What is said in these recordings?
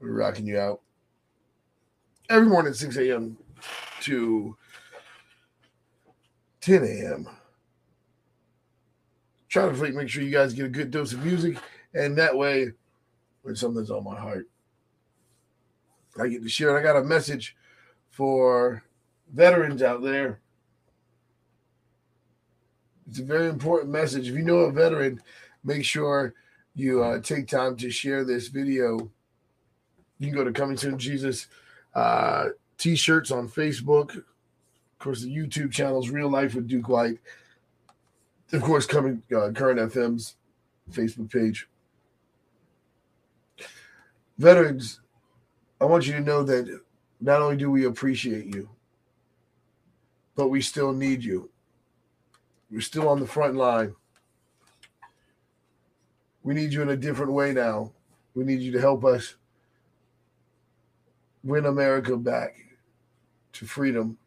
We're rocking you out every morning at 6 a.m. to 10 a.m. Try to make sure you guys get a good dose of music, and that way, when something's on my heart, I get to share. It. I got a message for veterans out there. It's a very important message. If you know a veteran, make sure you uh, take time to share this video. You can go to Coming Soon Jesus uh, t-shirts on Facebook. Of course, the YouTube channels Real Life with Duke White. Of course, coming uh, Current FM's Facebook page. Veterans, I want you to know that not only do we appreciate you, but we still need you. We're still on the front line. We need you in a different way now. We need you to help us win America back to freedom.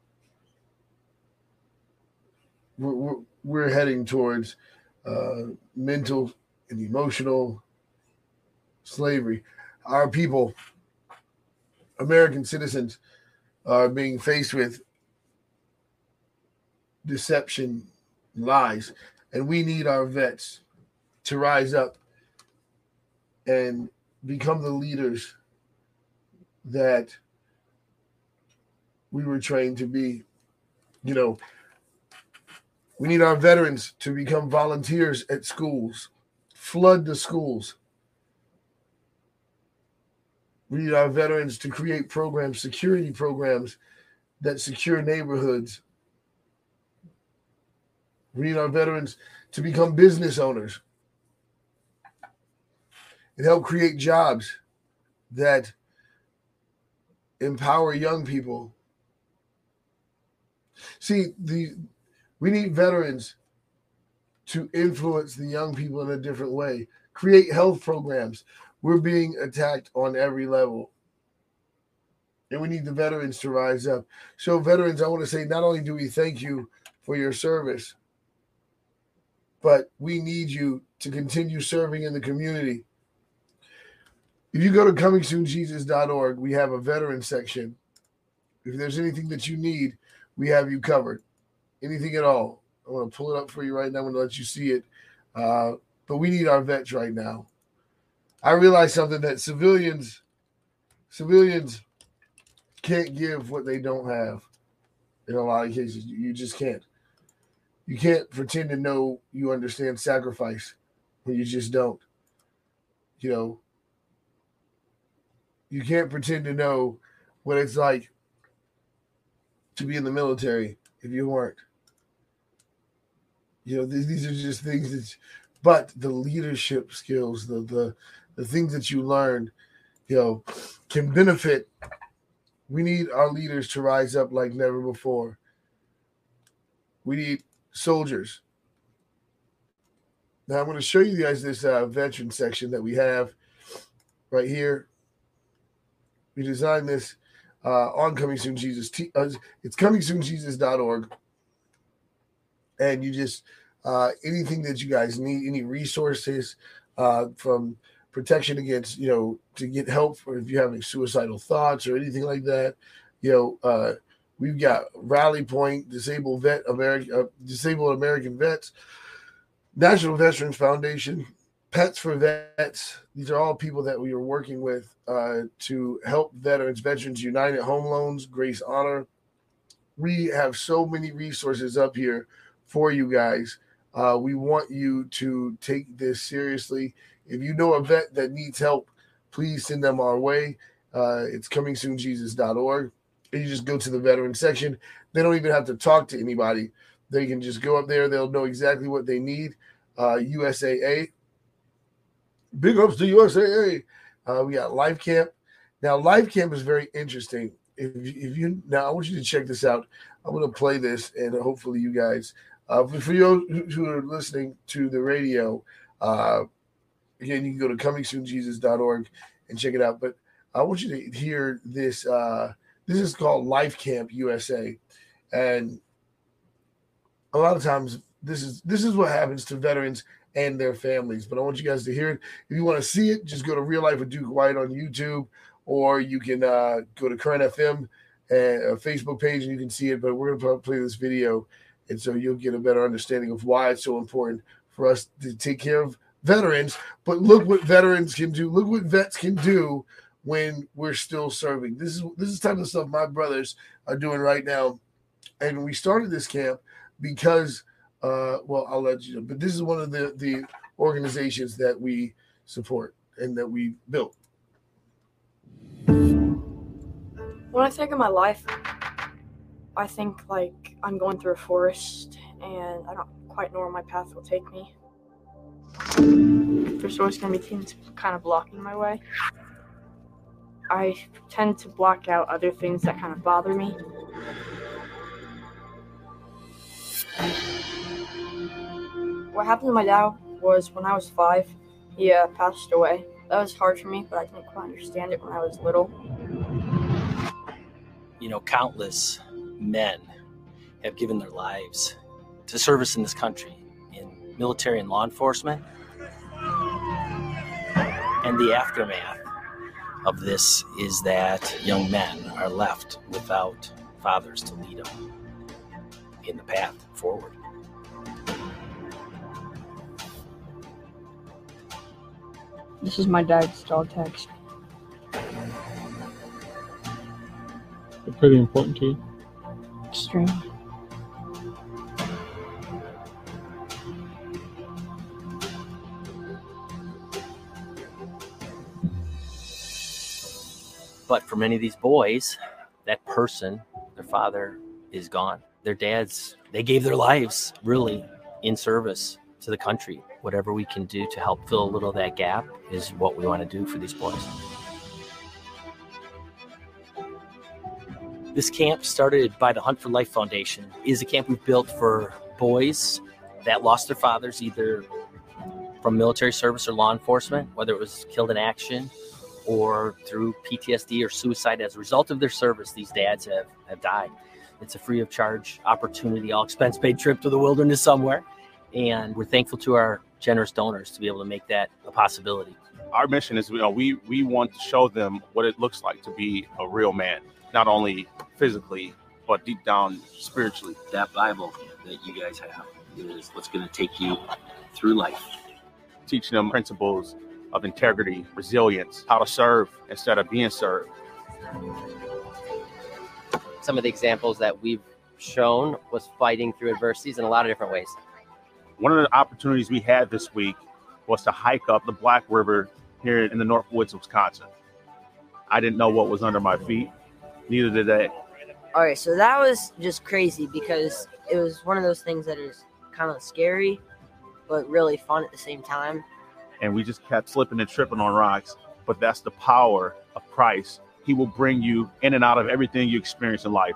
We're, we're, we're heading towards uh, mental and emotional slavery. Our people American citizens are being faced with deception, lies, and we need our vets to rise up and become the leaders that we were trained to be. You know, we need our veterans to become volunteers at schools, flood the schools, we need our veterans to create programs, security programs that secure neighborhoods. We need our veterans to become business owners and help create jobs that empower young people. See, the we need veterans to influence the young people in a different way, create health programs we're being attacked on every level. And we need the veterans to rise up. So, veterans, I want to say not only do we thank you for your service, but we need you to continue serving in the community. If you go to comingsoonjesus.org, we have a veteran section. If there's anything that you need, we have you covered. Anything at all. I'm going to pull it up for you right now. I'm going to let you see it. Uh, but we need our vets right now. I realized something that civilians civilians can't give what they don't have. In a lot of cases, you just can't. You can't pretend to know you understand sacrifice when you just don't. You know, you can't pretend to know what it's like to be in the military if you weren't. You know, these are just things that, but the leadership skills, the the the things that you learned, you know, can benefit. We need our leaders to rise up like never before. We need soldiers. Now I'm going to show you guys this uh, veteran section that we have right here. We designed this uh, on Coming Soon Jesus. T- uh, it's comingsoonjesus.org. And you just, uh, anything that you guys need, any resources uh, from protection against, you know, to get help for if you're having suicidal thoughts or anything like that. You know, uh, we've got Rally Point, Disabled Vet American, uh, Disabled American Vets, National Veterans Foundation, Pets for Vets. These are all people that we are working with uh, to help veterans. Veterans United Home Loans, Grace Honor. We have so many resources up here for you guys. Uh, we want you to take this seriously. If you know a vet that needs help, please send them our way. Uh, it's comingsoonjesus.org. And you just go to the veteran section. They don't even have to talk to anybody. They can just go up there. They'll know exactly what they need. Uh, USAA. Big ups to USAA. Uh, we got Life Camp. Now, Life Camp is very interesting. If, if you now, I want you to check this out. I'm going to play this, and hopefully, you guys, uh, for you who are listening to the radio, uh, Again, you can go to comingsoonjesus.org and check it out. But I want you to hear this. Uh, this is called Life Camp USA, and a lot of times this is this is what happens to veterans and their families. But I want you guys to hear it. If you want to see it, just go to Real Life with Duke White on YouTube or you can uh, go to Current FM and a Facebook page and you can see it. But we're going to play this video, and so you'll get a better understanding of why it's so important for us to take care of veterans. But look what veterans can do. Look what vets can do when we're still serving. This is this is type of stuff my brothers are doing right now. And we started this camp because uh well I'll let you know, but this is one of the the organizations that we support and that we built. When I think of my life, I think like I'm going through a forest and I don't quite know where my path will take me. There's always going to be things kind of blocking my way. I tend to block out other things that kind of bother me. What happened to my dad was when I was five, he uh, passed away. That was hard for me, but I didn't quite understand it when I was little. You know, countless men have given their lives to service in this country in military and law enforcement. And the aftermath of this is that young men are left without fathers to lead them in the path forward. This is my dad's dog tags. They're pretty important to you. Extremely. But for many of these boys, that person, their father, is gone. Their dads, they gave their lives really in service to the country. Whatever we can do to help fill a little of that gap is what we want to do for these boys. This camp, started by the Hunt for Life Foundation, is a camp we've built for boys that lost their fathers either from military service or law enforcement, whether it was killed in action or through PTSD or suicide as a result of their service. These dads have, have died. It's a free of charge opportunity, all expense paid trip to the wilderness somewhere. And we're thankful to our generous donors to be able to make that a possibility. Our mission is you know, we, we want to show them what it looks like to be a real man, not only physically, but deep down spiritually. That Bible that you guys have is what's going to take you through life. Teaching them principles of integrity, resilience, how to serve instead of being served. Some of the examples that we've shown was fighting through adversities in a lot of different ways. One of the opportunities we had this week was to hike up the Black River here in the North Woods, of Wisconsin. I didn't know what was under my feet, neither did they. All right, so that was just crazy because it was one of those things that is kind of scary, but really fun at the same time. And we just kept slipping and tripping on rocks. But that's the power of Christ. He will bring you in and out of everything you experience in life.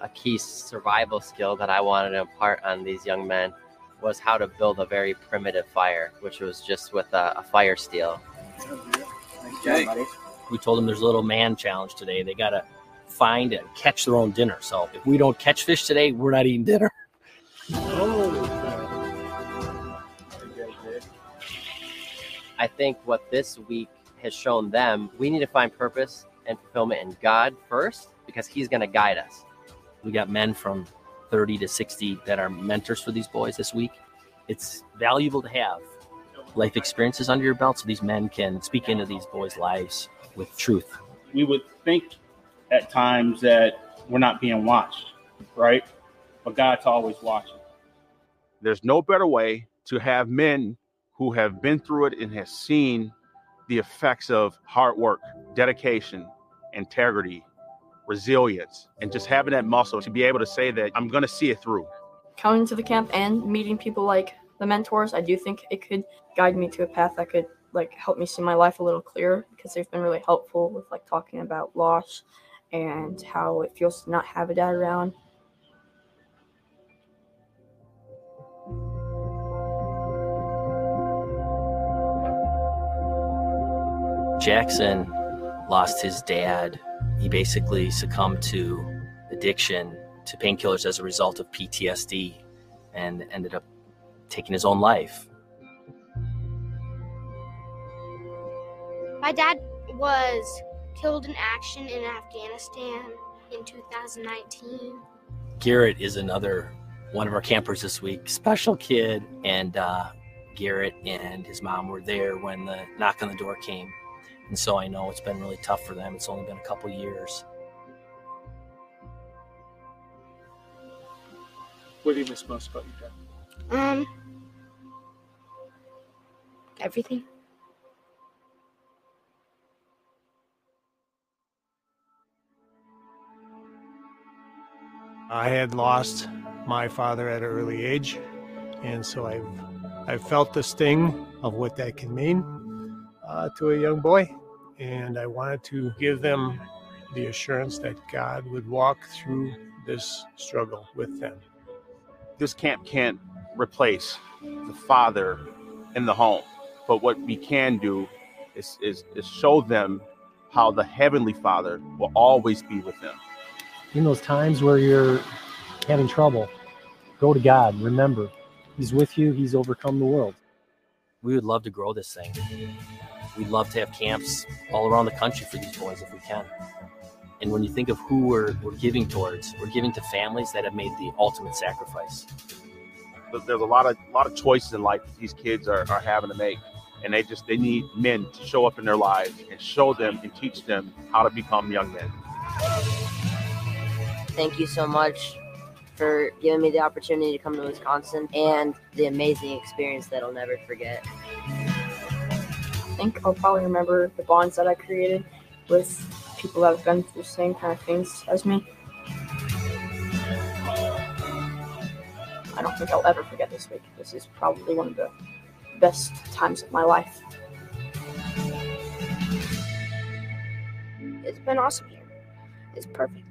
A key survival skill that I wanted to impart on these young men was how to build a very primitive fire, which was just with a, a fire steel. Okay. We told them there's a little man challenge today. They got to find and catch their own dinner. So if we don't catch fish today, we're not eating dinner. I think what this week has shown them, we need to find purpose and fulfillment in God first because He's going to guide us. We got men from 30 to 60 that are mentors for these boys this week. It's valuable to have life experiences under your belt so these men can speak into these boys' lives with truth. We would think at times that we're not being watched, right? But God's always watching. There's no better way to have men who have been through it and have seen the effects of hard work, dedication, integrity, resilience, and just having that muscle to be able to say that I'm going to see it through. Coming to the camp and meeting people like the mentors, I do think it could guide me to a path that could like help me see my life a little clearer because they've been really helpful with like talking about loss and how it feels to not have a dad around. Jackson lost his dad. He basically succumbed to addiction to painkillers as a result of PTSD and ended up taking his own life. My dad was killed in action in Afghanistan in 2019. Garrett is another one of our campers this week. Special kid, and uh, Garrett and his mom were there when the knock on the door came, and so I know it's been really tough for them. It's only been a couple years. What do you miss most about your dad? Um, everything. I had lost my father at an early age, and so I've I've felt the sting of what that can mean uh, to a young boy, and I wanted to give them the assurance that God would walk through this struggle with them. This camp can't replace the father in the home, but what we can do is, is, is show them how the heavenly father will always be with them. in those times where you're having trouble, go to God. Remember, He's with you, He's overcome the world. We would love to grow this thing. We'd love to have camps all around the country for these boys if we can. And when you think of who we're, we're giving towards, we're giving to families that have made the ultimate sacrifice. But there's a lot of lot of choices in life that these kids are, are having to make. And they just they need men to show up in their lives and show them and teach them how to become young men. Thank you so much for giving me the opportunity to come to Wisconsin and the amazing experience that I'll never forget think I'll probably remember the bonds that I created with people that have gone through the same kind of things as me. I don't think I'll ever forget this week. This is probably one of the best times of my life. It's been awesome here. It's perfect.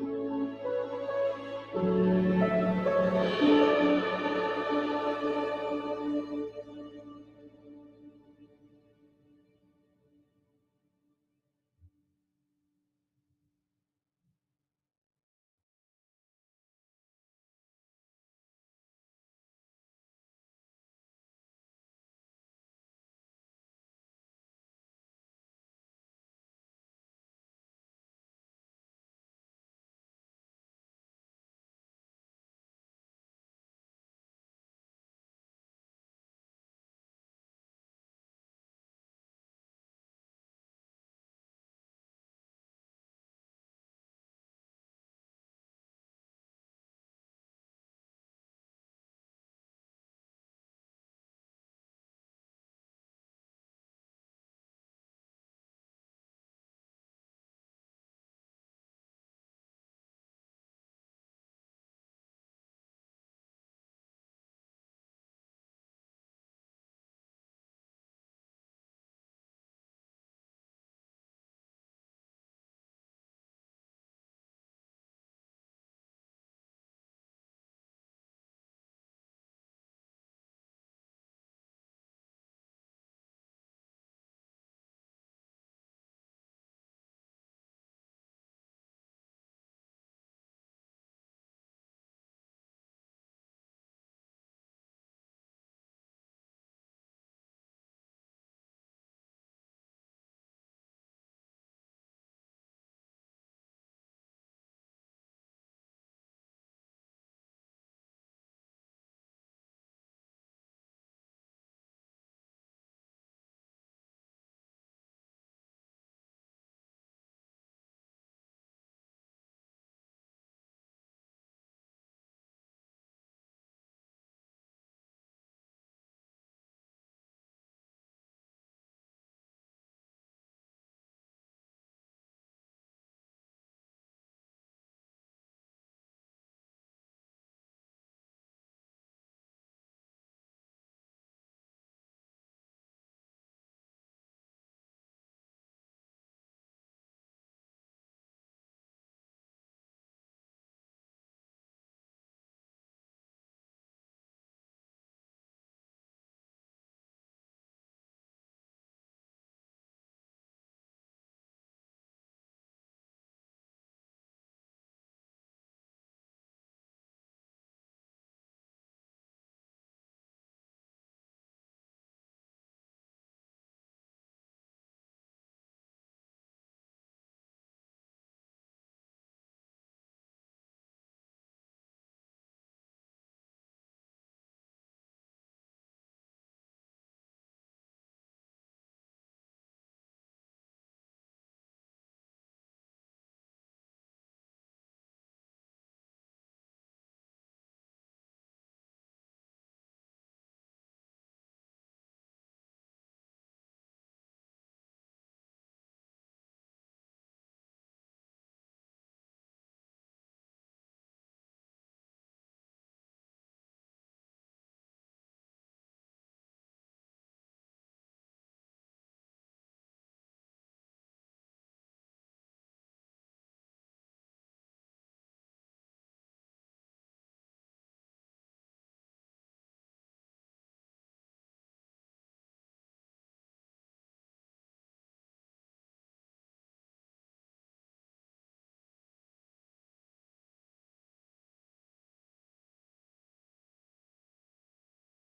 Thank you.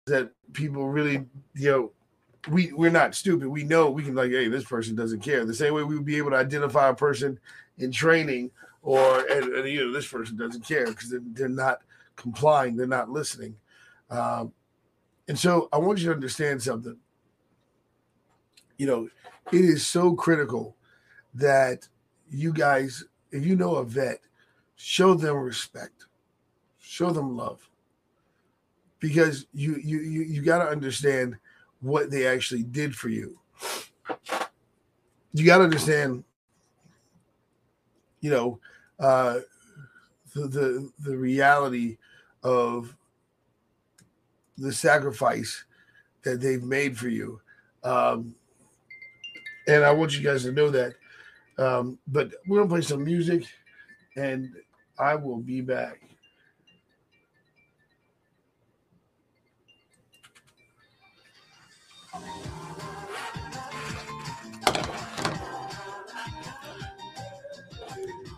That people really, you know, we we're not stupid. We know we can like, hey, this person doesn't care. The same way we would be able to identify a person in training, or and, and you know, this person doesn't care because they're, they're not complying, they're not listening. Um, and so I want you to understand something. You know, it is so critical that you guys, if you know a vet, show them respect, show them love, because you you you, you got to understand what they actually did for you. You got to understand, you know, uh, the, the the reality of the sacrifice that they've made for you. Um, and I want you guys to know that. Um, but we're gonna play some music, and I will be back.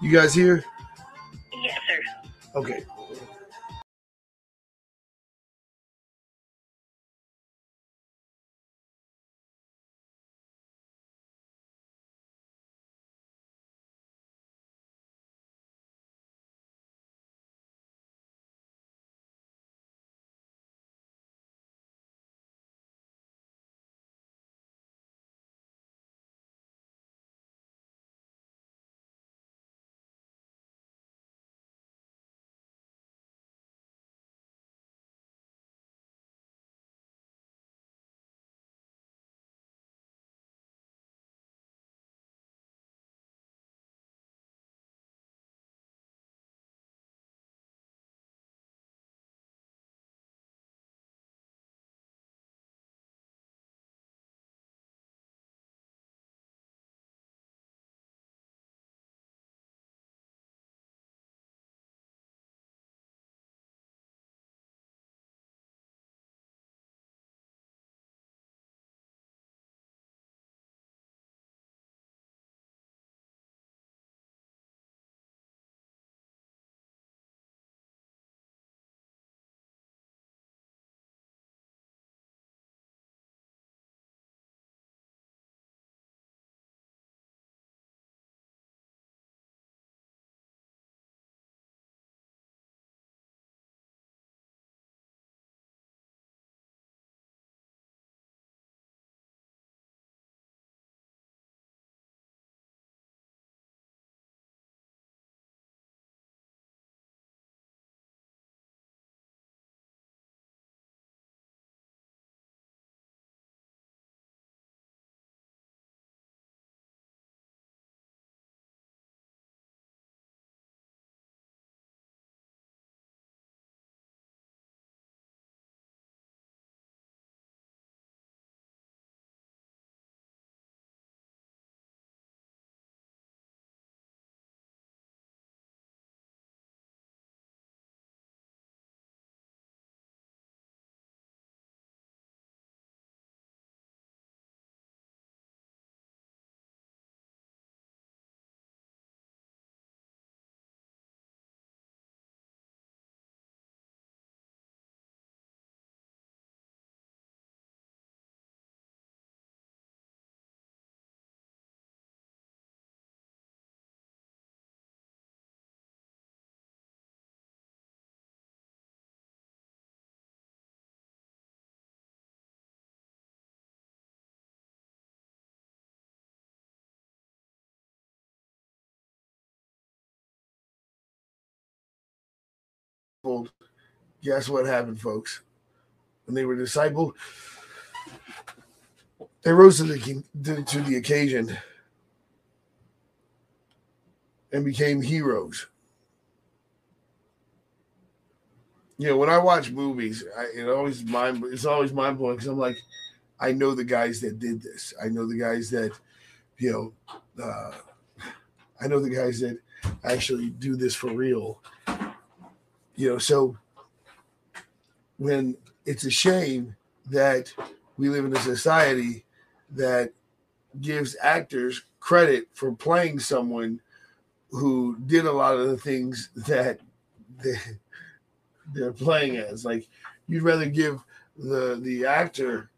You guys here? Yes, sir. Okay. Guess what happened, folks? When they were discipled, they rose to the, to the occasion and became heroes. You know, when I watch movies, I, it always mind it's always mind blowing because I'm like, I know the guys that did this. I know the guys that, you know, uh, I know the guys that actually do this for real. You know, so when it's a shame that we live in a society that gives actors credit for playing someone who did a lot of the things that they, they're playing as. Like you'd rather give the the actor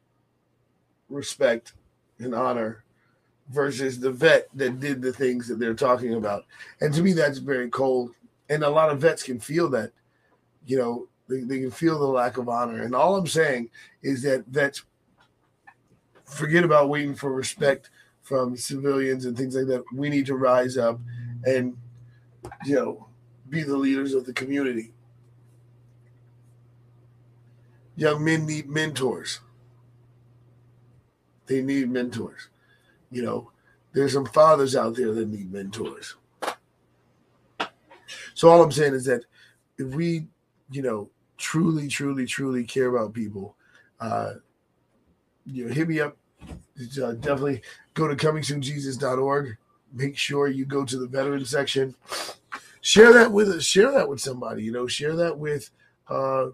respect and honor versus the vet that did the things that they're talking about. And to me, that's very cold. And a lot of vets can feel that, you know, they, they can feel the lack of honor. And all I'm saying is that vets forget about waiting for respect from civilians and things like that. We need to rise up and, you know, be the leaders of the community. Young men need mentors. They need mentors. You know, there's some fathers out there that need mentors. So all I'm saying is that if we, you know, truly, truly, truly care about people, uh, you know, hit me up. Uh, definitely go to comingsoonjesus.org. Make sure you go to the veteran section. Share that with us. Share that with somebody. You know, share that with, uh,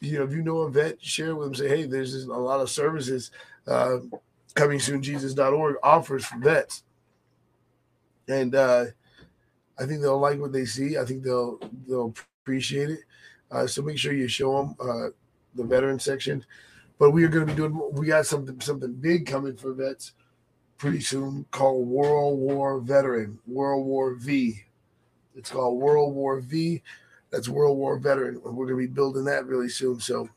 you know, if you know a vet, share with them. Say, hey, there's a lot of services. Uh, comingsoonjesus.org offers for vets. And uh, I think they'll like what they see. I think they'll they'll appreciate it. Uh, so make sure you show them uh, the veteran section. But we are going to be doing. We got something something big coming for vets pretty soon called World War Veteran, World War V. It's called World War V. That's World War Veteran. We're going to be building that really soon. So,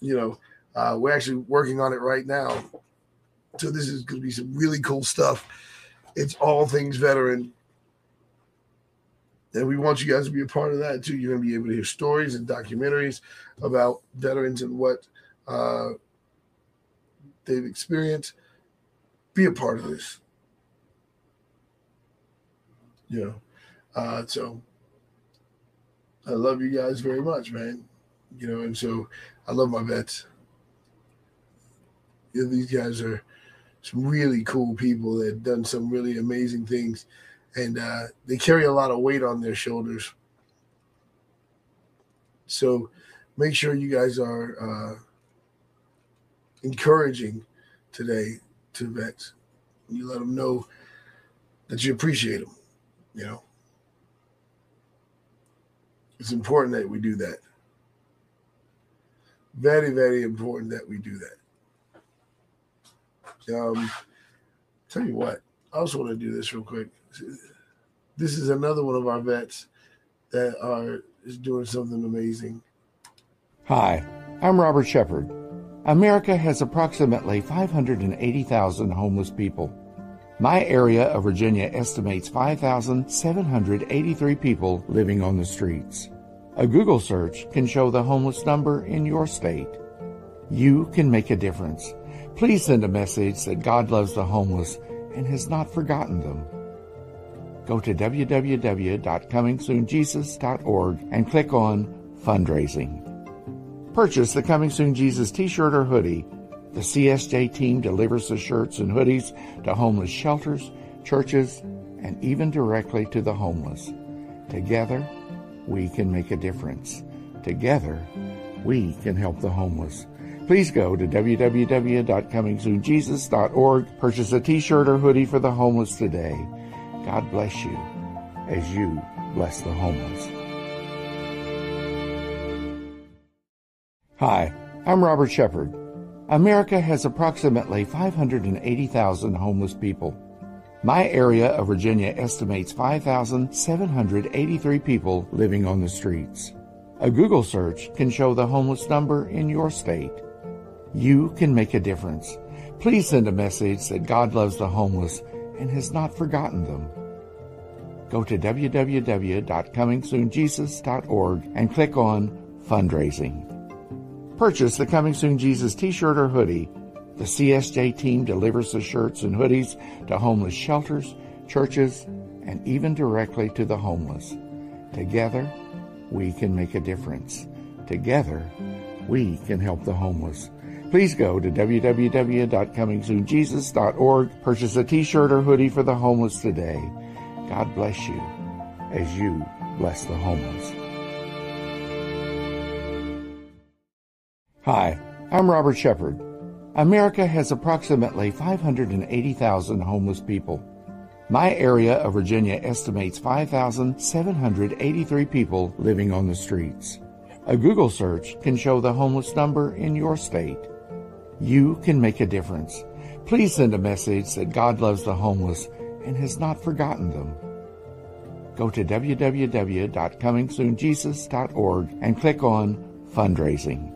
you know, uh, we're actually working on it right now. So this is going to be some really cool stuff. It's all things veteran. And we want you guys to be a part of that too. You're going to be able to hear stories and documentaries about veterans and what uh, they've experienced. Be a part of this. You know, uh, so I love you guys very much, man. You know, and so I love my vets. You know, these guys are some really cool people that done some really amazing things, and uh, they carry a lot of weight on their shoulders. So make sure you guys are uh, encouraging today to vets. You let them know that you appreciate them. You know, it's important that we do that. Very, very important that we do that. Um, tell you what, I also want to do this real quick. This is another one of our vets that are is doing something amazing. Hi, I'm Robert Shepard. America has approximately 580,000 homeless people. My area of Virginia estimates 5,783 people living on the streets. A Google search can show the homeless number in your state. You can make a difference. Please send a message that God loves the homeless and has not forgotten them. Go to www.comingsoonjesus.org and click on Fundraising. Purchase the Coming Soon Jesus t shirt or hoodie. The CSJ team delivers the shirts and hoodies to homeless shelters, churches, and even directly to the homeless. Together, we can make a difference. Together, we can help the homeless. Please go to www.comingsoonjesus.org, purchase a t-shirt or hoodie for the homeless today. God bless you as you bless the homeless. Hi, I'm Robert Shepard. America has approximately 580,000 homeless people. My area of Virginia estimates 5,783 people living on the streets. A Google search can show the homeless number in your state. You can make a difference. Please send a message that God loves the homeless and has not forgotten them. Go to www.comingsoonjesus.org and click on Fundraising. Purchase the Coming Soon Jesus t-shirt or hoodie. The CSJ team delivers the shirts and hoodies to homeless shelters, churches, and even directly to the homeless. Together, we can make a difference. Together, we can help the homeless. Please go to www.comingsoonjesus.org, purchase a t-shirt or hoodie for the homeless today. God bless you as you bless the homeless. Hi, I'm Robert Shepard. America has approximately 580,000 homeless people. My area of Virginia estimates 5,783 people living on the streets. A Google search can show the homeless number in your state. You can make a difference. Please send a message that God loves the homeless and has not forgotten them. Go to www.comingsoonjesus.org and click on Fundraising.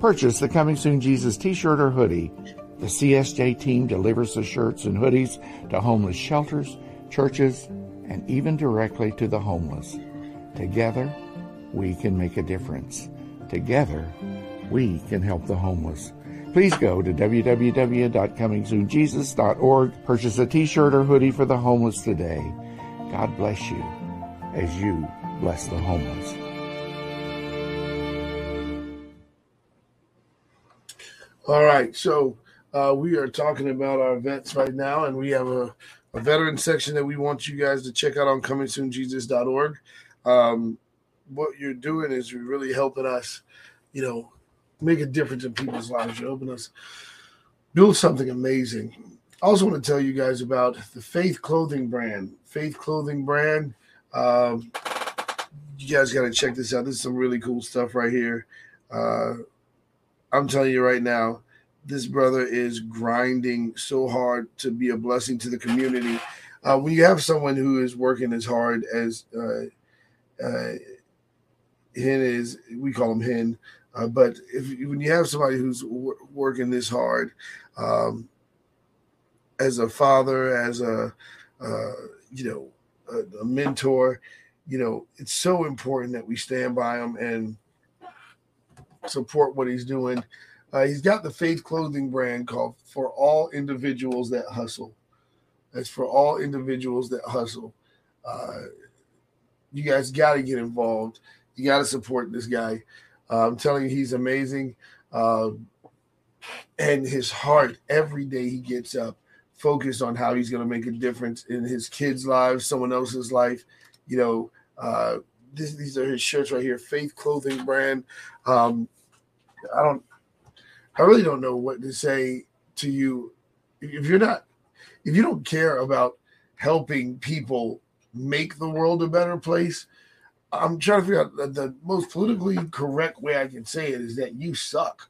Purchase the Coming Soon Jesus t shirt or hoodie. The CSJ team delivers the shirts and hoodies to homeless shelters, churches, and even directly to the homeless. Together, we can make a difference. Together, we can help the homeless. Please go to www.comingsoonjesus.org, purchase a t-shirt or hoodie for the homeless today. God bless you as you bless the homeless. All right, so uh, we are talking about our vets right now, and we have a, a veteran section that we want you guys to check out on comingsoonjesus.org. Um, what you're doing is you're really helping us, you know, make a difference in people's lives. You're helping us build something amazing. I also want to tell you guys about the Faith Clothing brand. Faith Clothing brand. Um, you guys got to check this out. This is some really cool stuff right here. Uh, I'm telling you right now, this brother is grinding so hard to be a blessing to the community. Uh, when you have someone who is working as hard as uh, uh, Hen is, we call him Hen, uh, but if when you have somebody who's w- working this hard, um, as a father, as a uh, you know a, a, mentor, you know it's so important that we stand by him and support what he's doing. Uh, he's got the faith clothing brand called "For All Individuals That Hustle." That's for all individuals that hustle. Uh, you guys got to get involved. You got to support this guy. Uh, I'm telling you, he's amazing. Uh, and his heart, every day he gets up, focused on how he's going to make a difference in his kids' lives, someone else's life. You know, uh, this, these are his shirts right here, Faith Clothing Brand. Um, I don't, I really don't know what to say to you if you're not, if you don't care about helping people make the world a better place I'm trying to figure out the, the, most politically correct way I can say it is that you suck.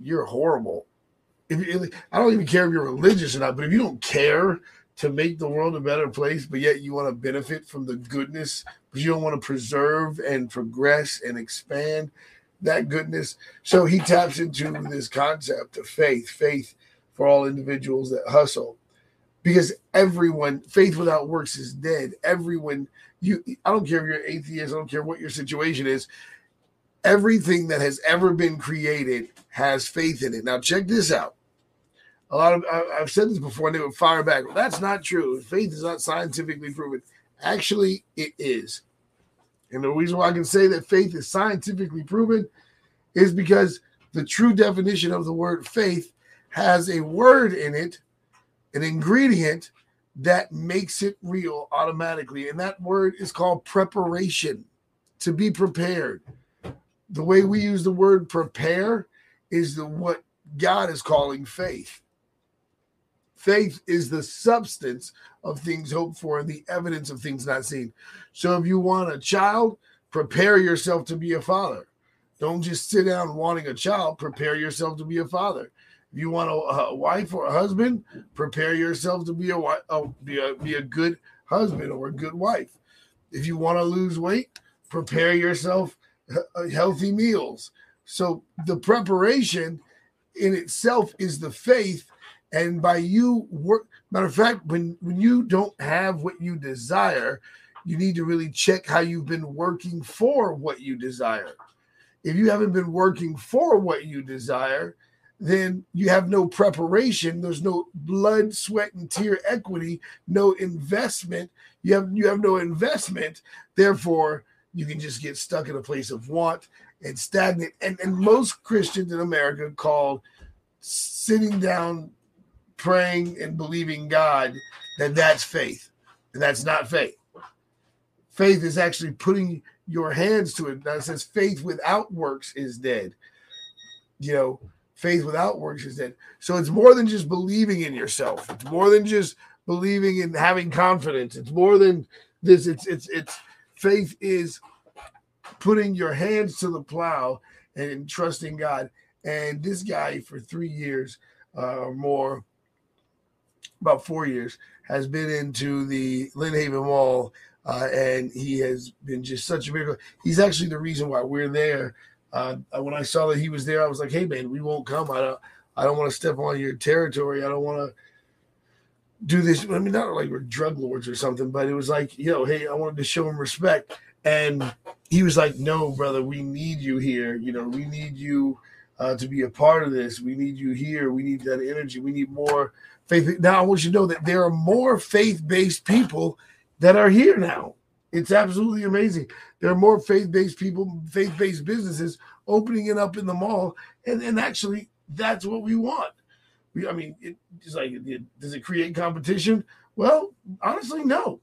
You're horrible. If you, I don't even care if you're religious or not, but if you don't care to make the world a better place, but yet you want to benefit from the goodness, but you don't want to preserve and progress and expand that goodness. So he taps into this concept of faith, faith for all individuals that hustle. Because everyone, faith without works is dead. Everyone you I don't care if you're atheist, I don't care what your situation is. Everything that has ever been created has faith in it. Now check this out. A lot of I, have said this before, and they would fire back. Well, that's not true. Faith is not scientifically proven. Actually, it is. And the reason why I can say that faith is scientifically proven is because the true definition of the word faith has a word in it, an ingredient that makes it real automatically. And that word is called preparation, to be prepared. The way we use the word prepare is the what God is calling faith. Faith is the substance of things hoped for and the evidence of things not seen. So if you want a child, prepare yourself to be a father. Don't just sit down wanting a child, prepare yourself to be a father. If you want a, a, wife or a husband, prepare yourself to be a, a, be a be a good husband or a good wife. If you want to lose weight, prepare yourself uh, healthy meals. So the preparation in itself is the faith, and by you work. Matter of fact, when when you don't have what you desire, you need to really check how you've been working for what you desire. If you haven't been working for what you desire, then you have no preparation. There's no blood, sweat, and tear equity, no investment. You have you have no investment. Therefore, you can just get stuck in a place of want and stagnant. And, and most Christians in America call sitting down, praying, and believing God that that's faith. And that's not faith. Faith is actually putting your hands to it. Now it says faith without works is dead. You know, faith without works is dead. So it's more than just believing in yourself. It's more than just believing in having confidence. It's more than this. It's it's it's faith is putting your hands to the plow and trusting God. And this guy, for three years uh, or more, about four years, has been into the Lynnhaven Mall, uh, and he has been just such a miracle. He's actually the reason why we're there. Uh, when I saw that he was there, I was like, "Hey, man, we won't come. I don't. I don't want to step on your territory. I don't want to." do this. I mean, not like we're drug lords or something, but it was like, you know, hey, I wanted to show him respect. And he was like, no, brother, we need you here. You know, we need you uh, to be a part of this. We need you here. We need that energy. We need more faith. Now, I want you to know that there are more faith based people that are here now. It's absolutely amazing. There are more faith based people, faith based businesses opening it up in the mall. And, and actually, that's what we want. We, I mean, it's like, does it create competition? Well, honestly, no.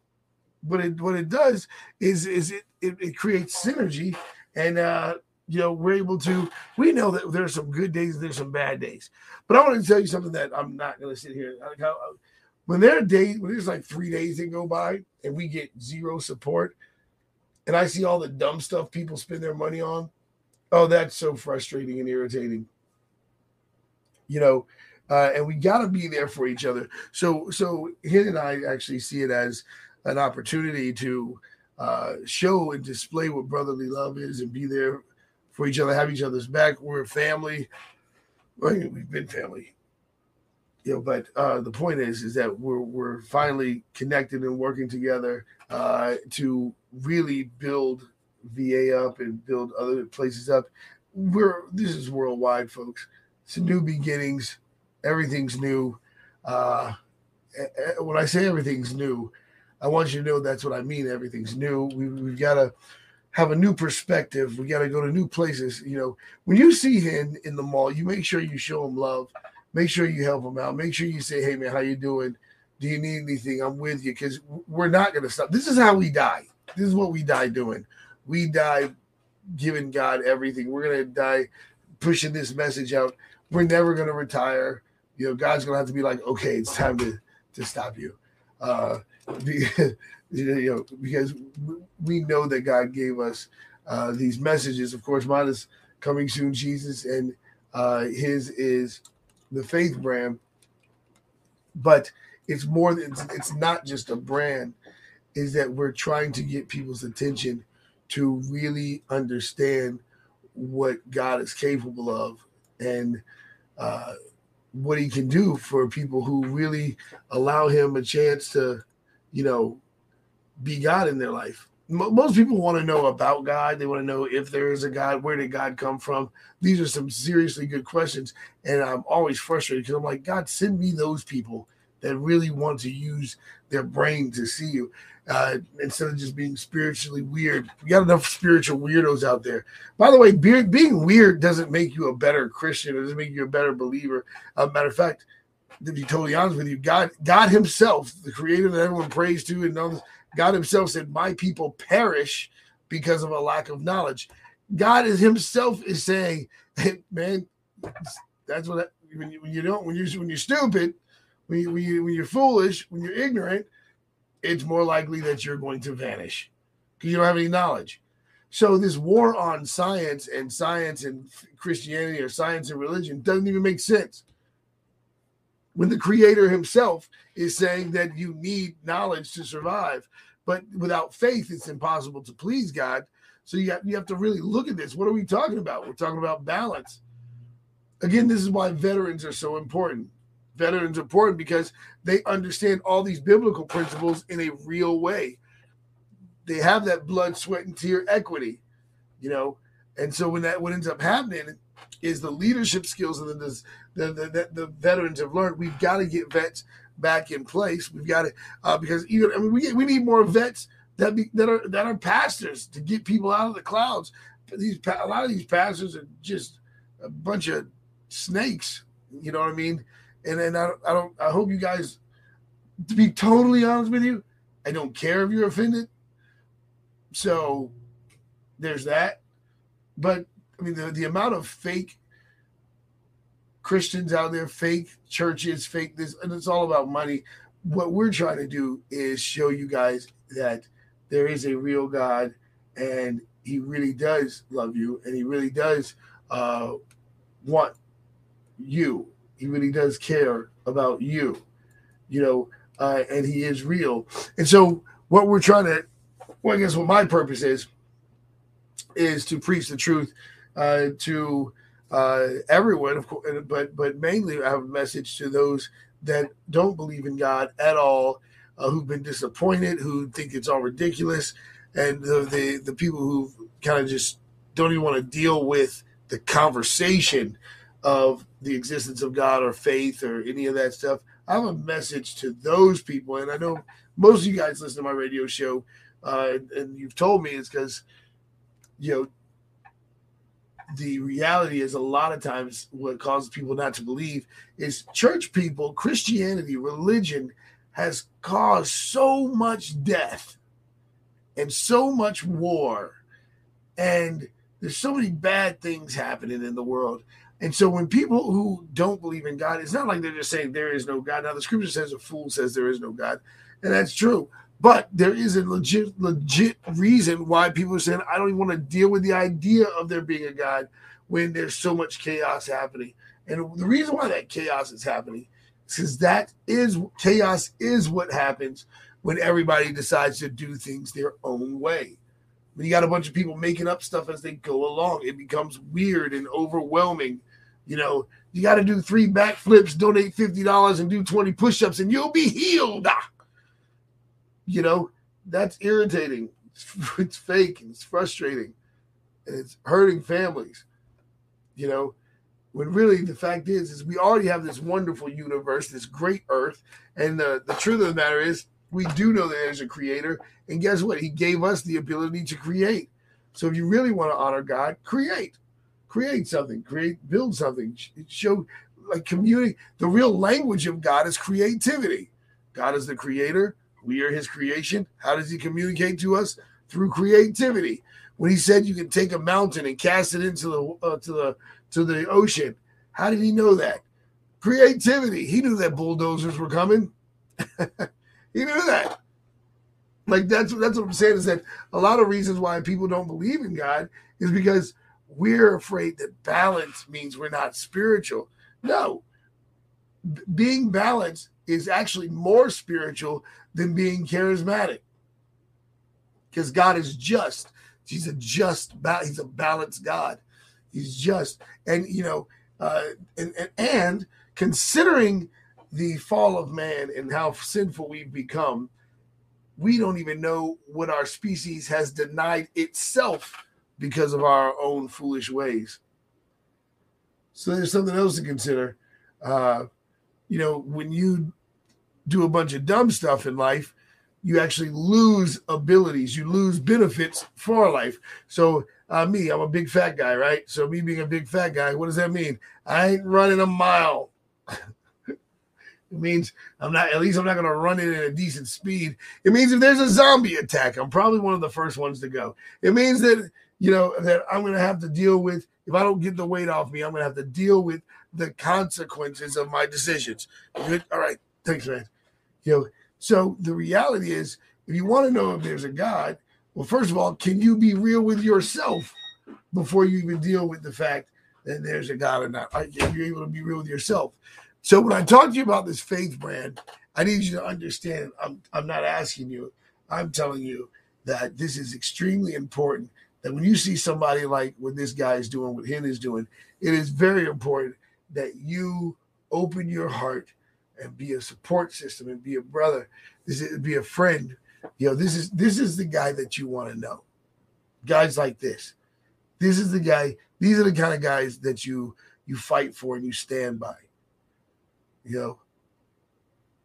But it what it does is is it it, it creates synergy, and uh, you know we're able to. We know that there's some good days, there's some bad days. But I want to tell you something that I'm not going to sit here. When there are days, when there's like three days that go by and we get zero support, and I see all the dumb stuff people spend their money on, oh, that's so frustrating and irritating. You know, uh, and we got to be there for each other. So, so Hen and I actually see it as an opportunity to uh, show and display what brotherly love is, and be there for each other, have each other's back. We're a family. Well, we've been family, you know. But uh, the point is, is that we're we're finally connected and working together uh, to really build VA up and build other places up. We're this is worldwide, folks. It's new beginnings everything's new. Uh, when I say everything's new, I want you to know that's what I mean. Everything's new. We, we've got to have a new perspective. We got to go to new places. You know, when you see him in the mall, you make sure you show him love. Make sure you help them out. Make sure you say, "Hey, man, how you doing? Do you need anything? I'm with you." Because we're not going to stop. This is how we die. This is what we die doing. We die giving God everything. We're going to die pushing this message out. We're never going to retire you know, God's gonna have to be like, okay, it's time to to stop you, uh, because, you know, because we know that God gave us uh, these messages. Of course, mine is coming soon, Jesus, and uh, his is the faith brand. But it's more than it's, it's not just a brand. Is that we're trying to get people's attention to really understand what God is capable of and uh, what he can do for people who really allow him a chance to, you know, be God in their life. Most people want to know about God. They want to know if there is a God. Where did God come from? These are some seriously good questions. And I'm always frustrated because I'm like, God, send me those people that really want to use their brain to see you uh, instead of just being spiritually weird. We got enough spiritual weirdos out there. By the way, be- being weird doesn't make you a better Christian. It doesn't make you a better believer. Uh, matter of fact, to be totally honest with you, God, God Himself, the Creator that everyone prays to, and knows, God Himself said, "My people perish because of a lack of knowledge." God is Himself is saying, hey, "Man, that's what when you, when you don't when you when you're stupid, when you, when you when you're foolish, when you're ignorant." it's more likely that you're going to vanish because you don't have any knowledge. So this war on science and science and Christianity or science and religion doesn't even make sense. When the creator himself is saying that you need knowledge to survive, but without faith it's impossible to please God. So you have, you have to really look at this. What are we talking about? We're talking about balance. Again, this is why veterans are so important veterans important because they understand all these biblical principles in a real way. They have that blood, sweat, and tear equity, you know. And so when that what ends up happening is the leadership skills that the the, the, the veterans have learned. We've got to get vets back in place. We've got to uh, because even I mean we we need more vets that be that are that are pastors to get people out of the clouds. These a lot of these pastors are just a bunch of snakes. You know what I mean? And then I, I don't. I hope you guys, to be totally honest with you, I don't care if you're offended. So there's that. But I mean, the, the amount of fake Christians out there, fake churches, fake this, and it's all about money. What we're trying to do is show you guys that there is a real God and he really does love you and he really does uh, want you. He really does care about you, you know, uh, and he is real. And so, what we're trying to, well, I guess what my purpose is, is to preach the truth uh, to uh, everyone, of course, but but mainly I have a message to those that don't believe in God at all, uh, who've been disappointed, who think it's all ridiculous, and the the, the people who kind of just don't even want to deal with the conversation of the existence of God or faith or any of that stuff. I have a message to those people, and I know most of you guys listen to my radio show, uh, and you've told me it's because you know the reality is a lot of times what causes people not to believe is church people, Christianity, religion has caused so much death and so much war. And there's so many bad things happening in the world. And so when people who don't believe in God, it's not like they're just saying there is no God. Now the scripture says a fool says there is no God. And that's true. But there is a legit, legit reason why people are saying, I don't even want to deal with the idea of there being a God when there's so much chaos happening. And the reason why that chaos is happening is because that is chaos is what happens when everybody decides to do things their own way. When you got a bunch of people making up stuff as they go along, it becomes weird and overwhelming. You know, you got to do three backflips, donate $50, and do 20 push ups, and you'll be healed. Ah! You know, that's irritating. It's, it's fake and it's frustrating and it's hurting families. You know, when really the fact is, is we already have this wonderful universe, this great earth. And the, the truth of the matter is, we do know that there's a creator. And guess what? He gave us the ability to create. So if you really want to honor God, create. Create something, create, build something, show like community. The real language of God is creativity. God is the creator. We are his creation. How does he communicate to us? Through creativity. When he said you can take a mountain and cast it into the uh, to the to the ocean, how did he know that? Creativity. He knew that bulldozers were coming. he knew that. Like that's that's what I'm saying is that a lot of reasons why people don't believe in God is because we're afraid that balance means we're not spiritual. No, B- being balanced is actually more spiritual than being charismatic. Because God is just. He's a just, he's a balanced God. He's just. And, you know, uh, and, and, and considering the fall of man and how sinful we've become, we don't even know what our species has denied itself because of our own foolish ways. So there's something else to consider. Uh, you know, when you do a bunch of dumb stuff in life, you actually lose abilities, you lose benefits for life. So, uh, me, I'm a big fat guy, right? So, me being a big fat guy, what does that mean? I ain't running a mile. it means I'm not, at least I'm not going to run it at a decent speed. It means if there's a zombie attack, I'm probably one of the first ones to go. It means that, you know, that I'm going to have to deal with, if I don't get the weight off me, I'm going to have to deal with the consequences of my decisions. Good. All right. Thanks, man. You know, so the reality is, if you want to know if there's a God, well, first of all, can you be real with yourself before you even deal with the fact that there's a God or not? Are you're able to be real with yourself? So when I talk to you about this faith brand, I need you to understand. I'm I'm not asking you. I'm telling you that this is extremely important. That when you see somebody like what this guy is doing, what him is doing, it is very important that you open your heart and be a support system and be a brother. This is be a friend. You know, this is this is the guy that you want to know. Guys like this. This is the guy. These are the kind of guys that you you fight for and you stand by. You know,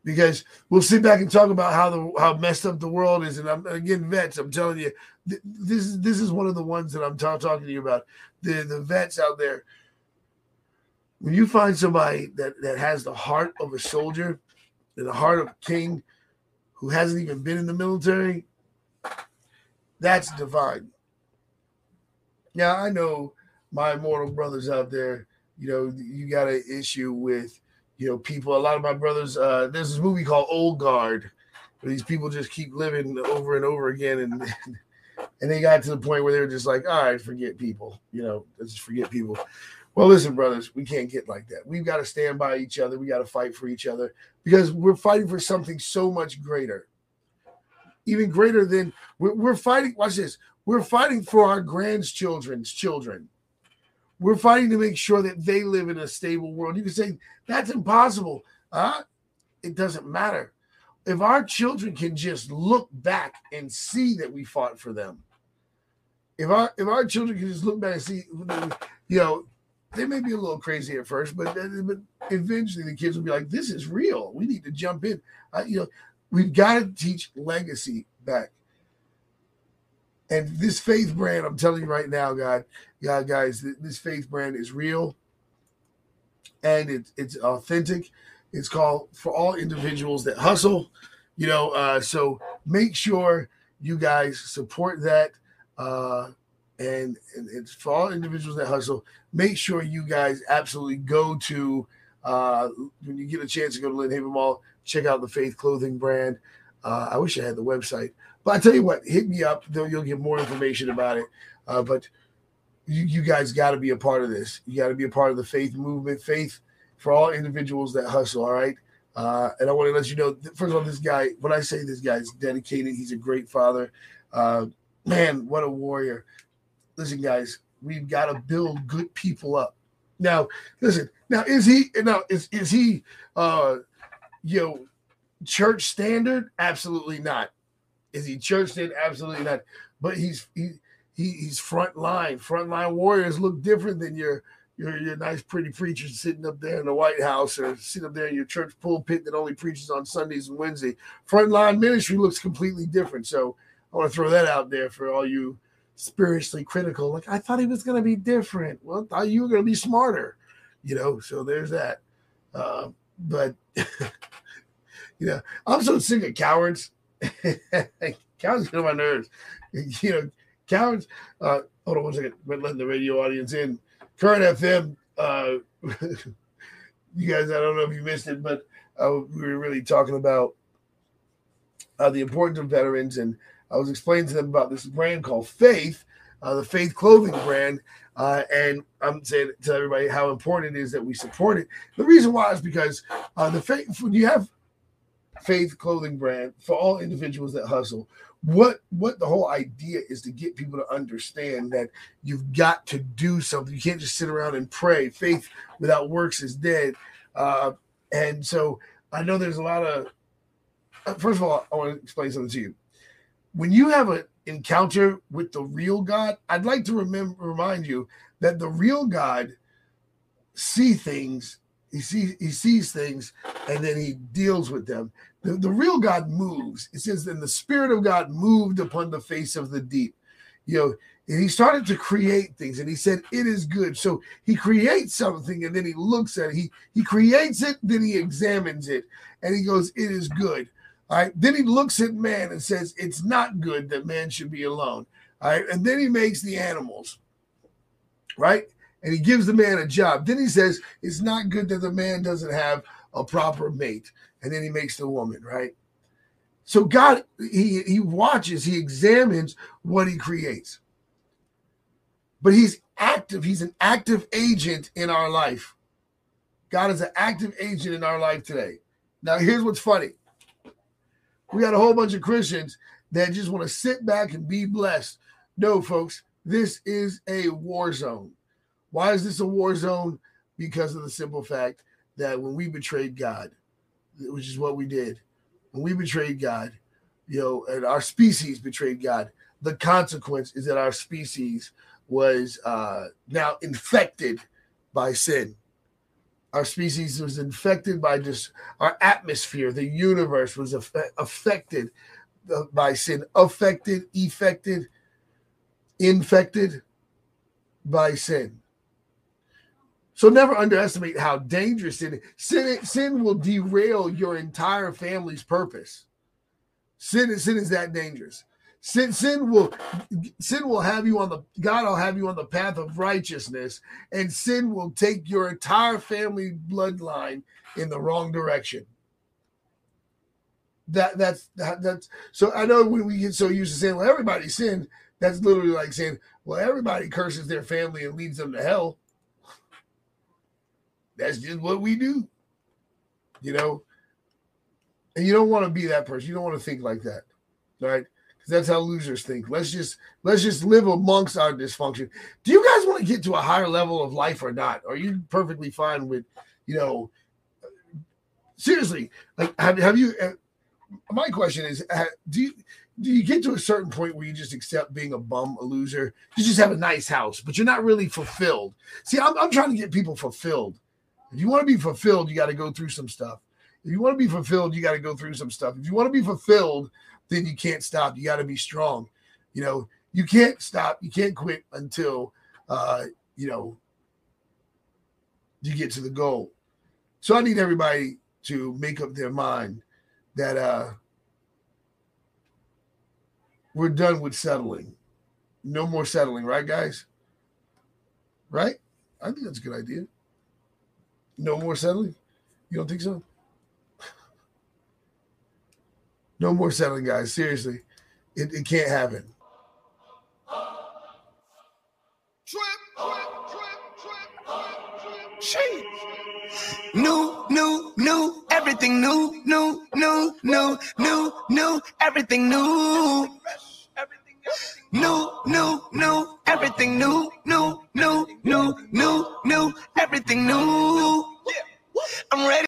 because we'll sit back and talk about how the how messed up the world is. And I'm again vets. I'm telling you, th- this is this is one of the ones that I'm ta- talking to you about. The the vets out there when you find somebody that, that has the heart of a soldier and the heart of a king who hasn't even been in the military, that's divine. Now, I know my mortal brothers out there, you know, you got an issue with, you know, people. A lot of my brothers, uh, there's this movie called Old Guard, where these people just keep living over and over again. And and they got to the point where they were just like, all right, forget people, you know, let's just forget people. Well, listen, brothers, we can't get like that. We've got to stand by each other. We got to fight for each other because we're fighting for something so much greater, even greater than we're, we're fighting. Watch this. We're fighting for our grandchildren's children. We're fighting to make sure that they live in a stable world. You can say that's impossible. Huh? It doesn't matter. If our children can just look back and see that we fought for them, if our if our children can just look back and see, you know, they may be a little crazy at first, but but eventually the kids will be like, "This is real. We need to jump in." You know, we've got to teach legacy back. And this faith brand, I'm telling you right now, God, God, guys, this faith brand is real, and it's it's authentic. It's called for all individuals that hustle. You know, uh, so make sure you guys support that. Uh, and, and it's for all individuals that hustle. Make sure you guys absolutely go to uh, when you get a chance to go to Lynnhaven Mall, check out the Faith Clothing brand. Uh, I wish I had the website, but I tell you what, hit me up. Though you'll get more information about it. Uh, but you, you guys got to be a part of this. You got to be a part of the faith movement. Faith for all individuals that hustle. All right. Uh, and I want to let you know, first of all, this guy, when I say this guy is dedicated, he's a great father. Uh, man, what a warrior listen, guys, we've got to build good people up. Now, listen, now is he now is is he uh you know church standard? Absolutely not. Is he church standard? Absolutely not. But he's he, he he's front line. Front line warriors look different than your your your nice pretty preacher sitting up there in the White House or sitting up there in your church pulpit that only preaches on Sundays and Wednesday. Frontline ministry looks completely different. So I want to throw that out there for all you spiritually critical. Like I thought he was going to be different. Well, thought you were going to be smarter, you know. So there's that. Uh, but you know, I'm so sick of cowards. cowards get on my nerves. You know, cowards. Uh, hold on one second. We're letting the radio audience in. Current FM. Uh, you guys, I don't know if you missed it, but uh, we were really talking about uh, the importance of veterans and I was explaining to them about this brand called Faith, uh, the Faith clothing brand. Uh, and I'm saying to everybody how important it is that we support it. The reason why is because uh, the faith when you have faith clothing brand for all individuals that hustle, what what the whole idea is to get people to understand that you've got to do something. You can't just sit around and pray. Faith without works is dead. Uh, and so I know there's a lot of. Uh, first of all, I want to explain something to you when you have an encounter with the real God, I'd like to remember remind you that the real God see things, he sees he sees things, and then he deals with them. The, the real God moves. It says, then the Spirit of God moved upon the face of the deep. You know, and he started to create things and he said it is good so he creates something and then he looks at it he he creates it then he examines it and he goes it is good all right. Then he looks at man and says, It's not good that man should be alone. All right. And then he makes the animals. Right. And he gives the man a job. Then he says, It's not good that the man doesn't have a proper mate. And then he makes the woman. Right. So God, he, he watches, he examines what he creates. But he's active. He's an active agent in our life. God is an active agent in our life today. Now, here's what's funny we got a whole bunch of Christians that just want to sit back and be blessed. No, folks, this is a war zone. Why is this a war zone? Because of the simple fact that when we betrayed God, which is what we did, when we betrayed God, you know, and our species betrayed God, the consequence is that our species was uh, now infected by sin our species was infected by just our atmosphere the universe was affected uh, by sin affected affected infected by sin. So never underestimate how dangerous it is sin, sin will derail your entire family's purpose. Sin, sin is that dangerous Sin, sin will sin will have you on the God will have you on the path of righteousness, and sin will take your entire family bloodline in the wrong direction. That that's that, that's so I know when we get so used to saying, well, everybody sinned. That's literally like saying, well, everybody curses their family and leads them to hell. That's just what we do. You know? And you don't want to be that person. You don't want to think like that. Right? Because that's how losers think. Let's just let's just live amongst our dysfunction. Do you guys want to get to a higher level of life or not? Are you perfectly fine with, you know, seriously, like have, have you uh, my question is uh, do you do you get to a certain point where you just accept being a bum, a loser? You just have a nice house, but you're not really fulfilled. See, I'm, I'm trying to get people fulfilled. If you want to be fulfilled, you got to go through some stuff. If you want to be fulfilled, you got to go through some stuff. If you want to be fulfilled, then you can't stop. You got to be strong. You know, you can't stop. You can't quit until, uh, you know, you get to the goal. So I need everybody to make up their mind that uh, we're done with settling. No more settling, right, guys? Right? I think that's a good idea. No more settling. You don't think so? No more settling, guys. Seriously, it, it can't happen. New, new, new, everything new, new, new, new, new, new, everything new. New, new, new, everything new, new, new, new, new, new, everything new. I'm ready.